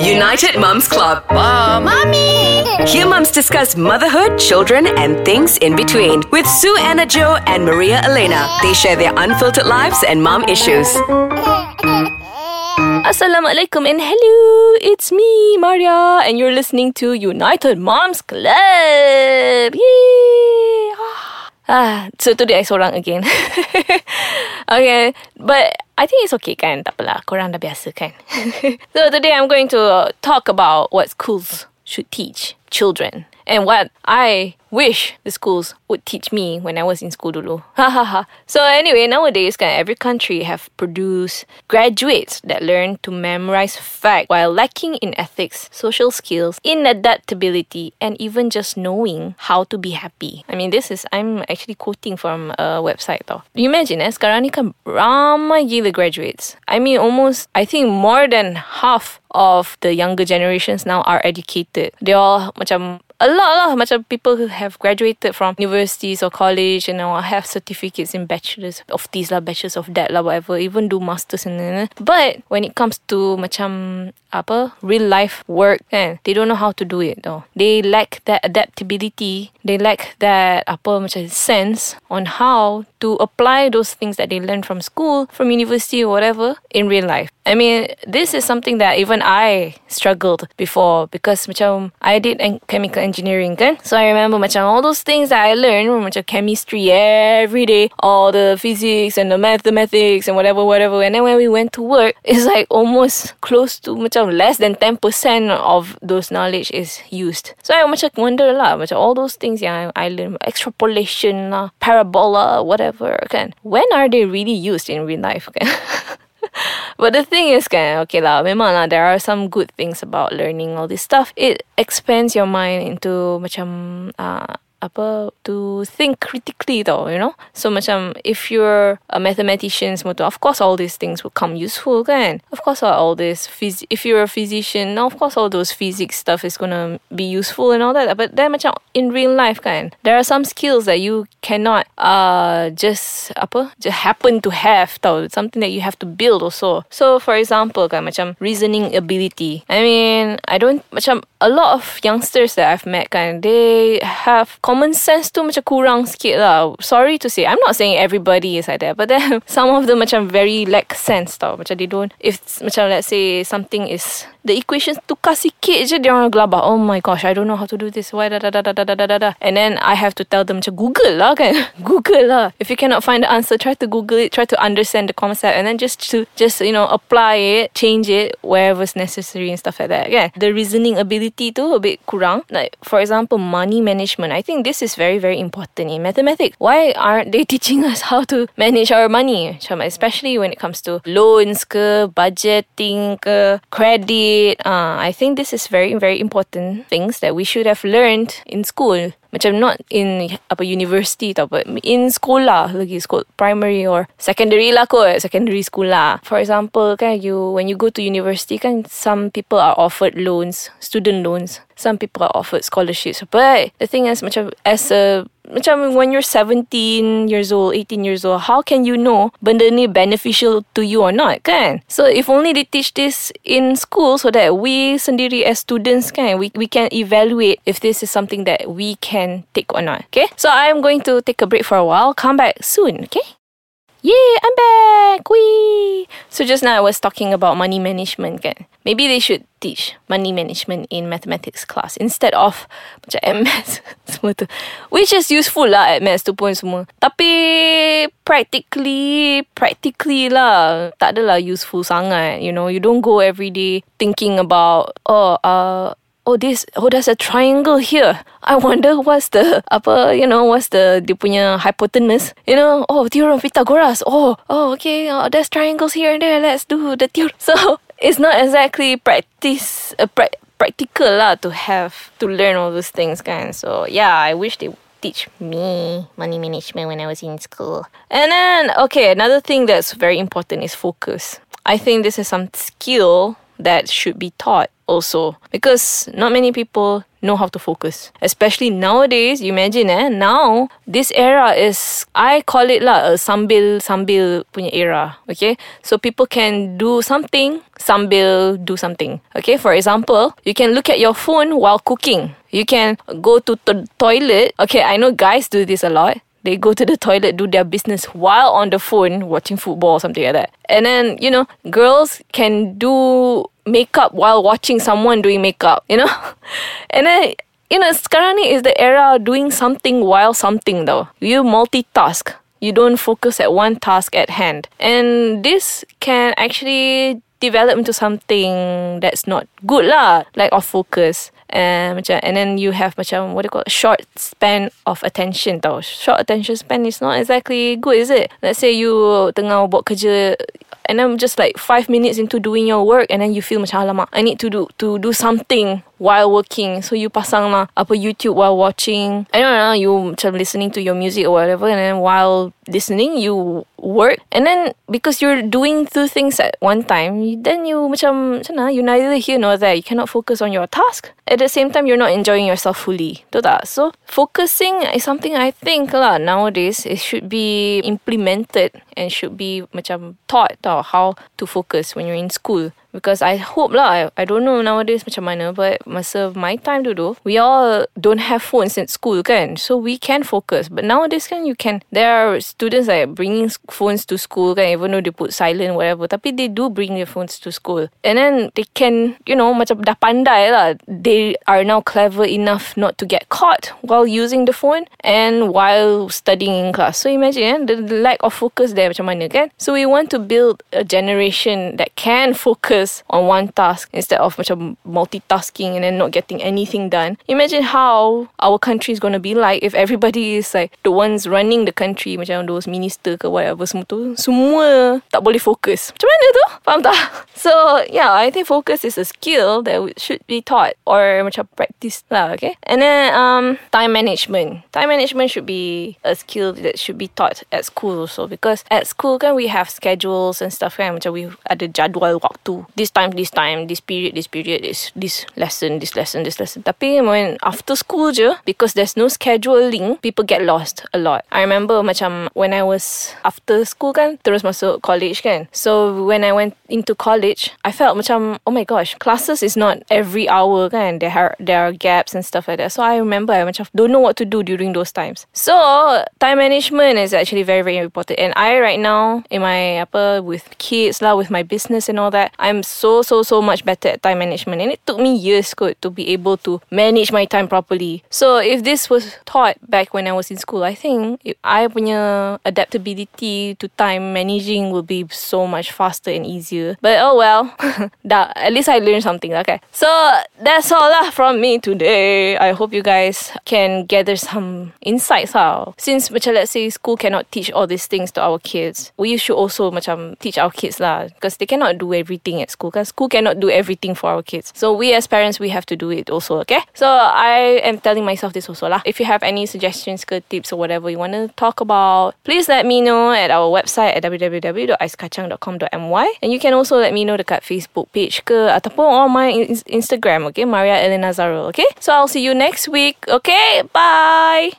United Mums Club. Mom. Mommy! Here mums discuss motherhood, children, and things in between. With Sue Anna Joe and Maria Elena. They share their unfiltered lives and mom issues. Assalamualaikum and hello. It's me, Maria, and you're listening to United Moms Club. Yay! Ah. Ah, so today I seorang again. okay, but I think it's okay kan? Tak apalah, korang dah biasa kan? so today I'm going to talk about what schools should teach children and what I wish the schools would teach me when I was in school dulu. So anyway, nowadays kan every country have produced graduates that learn to memorize fact while lacking in ethics, social skills, in adaptability, and even just knowing how to be happy. I mean, this is I'm actually quoting from a website tau. You imagine eh, sekarang ni kan ramai gila graduates. I mean, almost I think more than half of the younger generations now are educated. They all macam a lot lah macam people who have graduated from universities or college and you know, have certificates in bachelors of this lah bachelors of that lah whatever even do masters and then eh. but when it comes to macam apa real life work kan they don't know how to do it though. They lack that adaptability. They lack that apa macam sense on how to apply those things that they learn from school from university or whatever in real life. I mean, this is something that even I struggled before because macam I did chemical engineering kan. So I remember macam all those things that I learned macam chemistry every day, all the physics and the mathematics and whatever, whatever. And then when we went to work, it's like almost close to macam less than 10% of those knowledge is used. So I macam wonder lah, macam all those things yang I learned, extrapolation lah, parabola, whatever kan. When are they really used in real life kan? But the thing is kan, okay lah, memang lah there are some good things about learning all this stuff. It expands your mind into macam uh, apa to think critically though, you know. So much macam if you're a mathematician semua tu, of course all these things will come useful kan. Of course all this phys- if you're a physician, of course all those physics stuff is gonna be useful and all that. But then macam in real life kan, there are some skills that you cannot uh just apa just happen to have tau. Something that you have to build also. So for example kan macam reasoning ability. I mean, I don't macam a lot of youngsters that I've met kan, they have sense tu macam kurang sikit lah. Sorry to say. I'm not saying everybody is like that. But then some of them macam very lack sense tau. Macam they don't, if macam let's say something is, the equations tukar sikit je dia orang gelabah. Oh my gosh, I don't know how to do this. Why da da da da da da da da. And then I have to tell them macam Google lah kan. Google lah. If you cannot find the answer, try to Google it. Try to understand the concept. And then just to, just you know, apply it, change it wherever's necessary and stuff like that. Kan? The reasoning ability tu a bit kurang. Like, for example, money management. I think this is very, very important in mathematics. Why aren't they teaching us how to manage our money? Especially when it comes to loans ke, budgeting ke, credit. Uh, I think this is very, very important things that we should have learned in school. Macam not in apa university tau, but in sekolah lagi, school, primary or secondary lah kot, secondary school lah. For example, kan you when you go to university kan, some people are offered loans, student loans. Some people are offered scholarships. But the thing is, macam as a macam when you're 17 years old, 18 years old, how can you know benda ni beneficial to you or not, kan? So if only they teach this in school so that we sendiri as students kan, we, we can evaluate if this is something that we can take or not, okay? So I'm going to take a break for a while, come back soon, okay? Yay, I'm back! Wee! So just now I was talking about money management kan. Maybe they should teach money management in mathematics class instead of macam MS semua tu. Which is useful lah at maths tu pun semua. Tapi practically, practically lah tak adalah useful sangat. You know, you don't go every day thinking about oh uh oh this oh there's a triangle here. I wonder what's the apa you know what's the dia punya hypotenuse. You know oh theorem of Pythagoras. Oh oh okay oh, there's triangles here and there. Let's do the theorem. So it's not exactly practice uh, pra- practical lah to have to learn all those things kan. So yeah, I wish they teach me money management when I was in school. And then okay, another thing that's very important is focus. I think this is some skill that should be taught also because not many people know how to focus. Especially nowadays, you imagine eh, now this era is I call it lah a sambil sambil punya era. Okay, so people can do something sambil do something. Okay, for example, you can look at your phone while cooking. You can go to the toilet. Okay, I know guys do this a lot. They go to the toilet, do their business while on the phone watching football or something like that. And then, you know, girls can do makeup while watching someone doing makeup, you know? And then, you know, sekarang ni is the era of doing something while something though. You multitask. You don't focus at one task at hand. And this can actually develop into something that's not good lah, like off focus. And, macam, and then you have macam what do you call it? short span of attention tau. Short attention span is not exactly good, is it? Let's say you tengah buat kerja and then just like five minutes into doing your work and then you feel macam alamak I need to do to do something while working. So you pasang lah apa YouTube while watching. I don't know you macam listening to your music or whatever and then while listening you work. And then because you're doing two things at one time then you macam macam you neither here nor there. You cannot focus on your task. At the same time you're not enjoying yourself fully. Tak? So focusing is something I think lah nowadays it should be implemented and should be macam taught tau how to focus when you're in school because I hope lah I, I don't know nowadays macam mana but masa my time dulu we all don't have phones in school kan? So we can focus. But nowadays kan you can there are students like bringing phones to school kan? Even though they put silent whatever. Tapi they do bring their phones to school. And then they can you know macam dah pandai lah. They are now clever enough not to get caught while using the phone and while studying in class. So imagine eh, the, lack of focus there macam mana kan? So we want to build a generation that can focus on one task instead of macam multitasking and then not getting anything done. Imagine how our country is going to be like if everybody is like the ones running the country macam those minister ke whatever semua tu semua tak boleh fokus. Macam mana tu? Faham tak? So yeah, I think focus is a skill that should be taught or macam practice lah, okay? And then um, time management. Time management should be a skill that should be taught at school also because at school kan we have schedules and stuff kan macam we ada jadual waktu this time, this time, this period, this period, is this lesson, this lesson, this lesson. Tapi when after school je, because there's no scheduling, people get lost a lot. I remember macam when I was after school kan, terus masuk college kan. So when I went into college, I felt macam, oh my gosh, classes is not every hour kan. There are, there are gaps and stuff like that. So I remember I macam don't know what to do during those times. So time management is actually very, very important. And I right now, in my, apa, with kids lah, with my business and all that, I'm so so so much better at time management. And it took me years good to be able to manage my time properly. So if this was taught back when I was in school I think I punya adaptability to time managing will be so much faster and easier. But oh well. That, at least I learned something okay. So that's all lah from me today. I hope you guys can gather some insights how since macam let's say school cannot teach all these things to our kids we should also macam teach our kids lah. Because they cannot do everything at school because school cannot do everything for our kids. So we as parents, we have to do it also, okay? So I am telling myself this also lah. If you have any suggestions, good tips or whatever you want to talk about, please let me know at our website at www.aiskacang.com.my and you can also let me know dekat Facebook page ke ataupun on my Instagram, okay? Maria Elena Zarul, okay? So I'll see you next week, okay? Bye!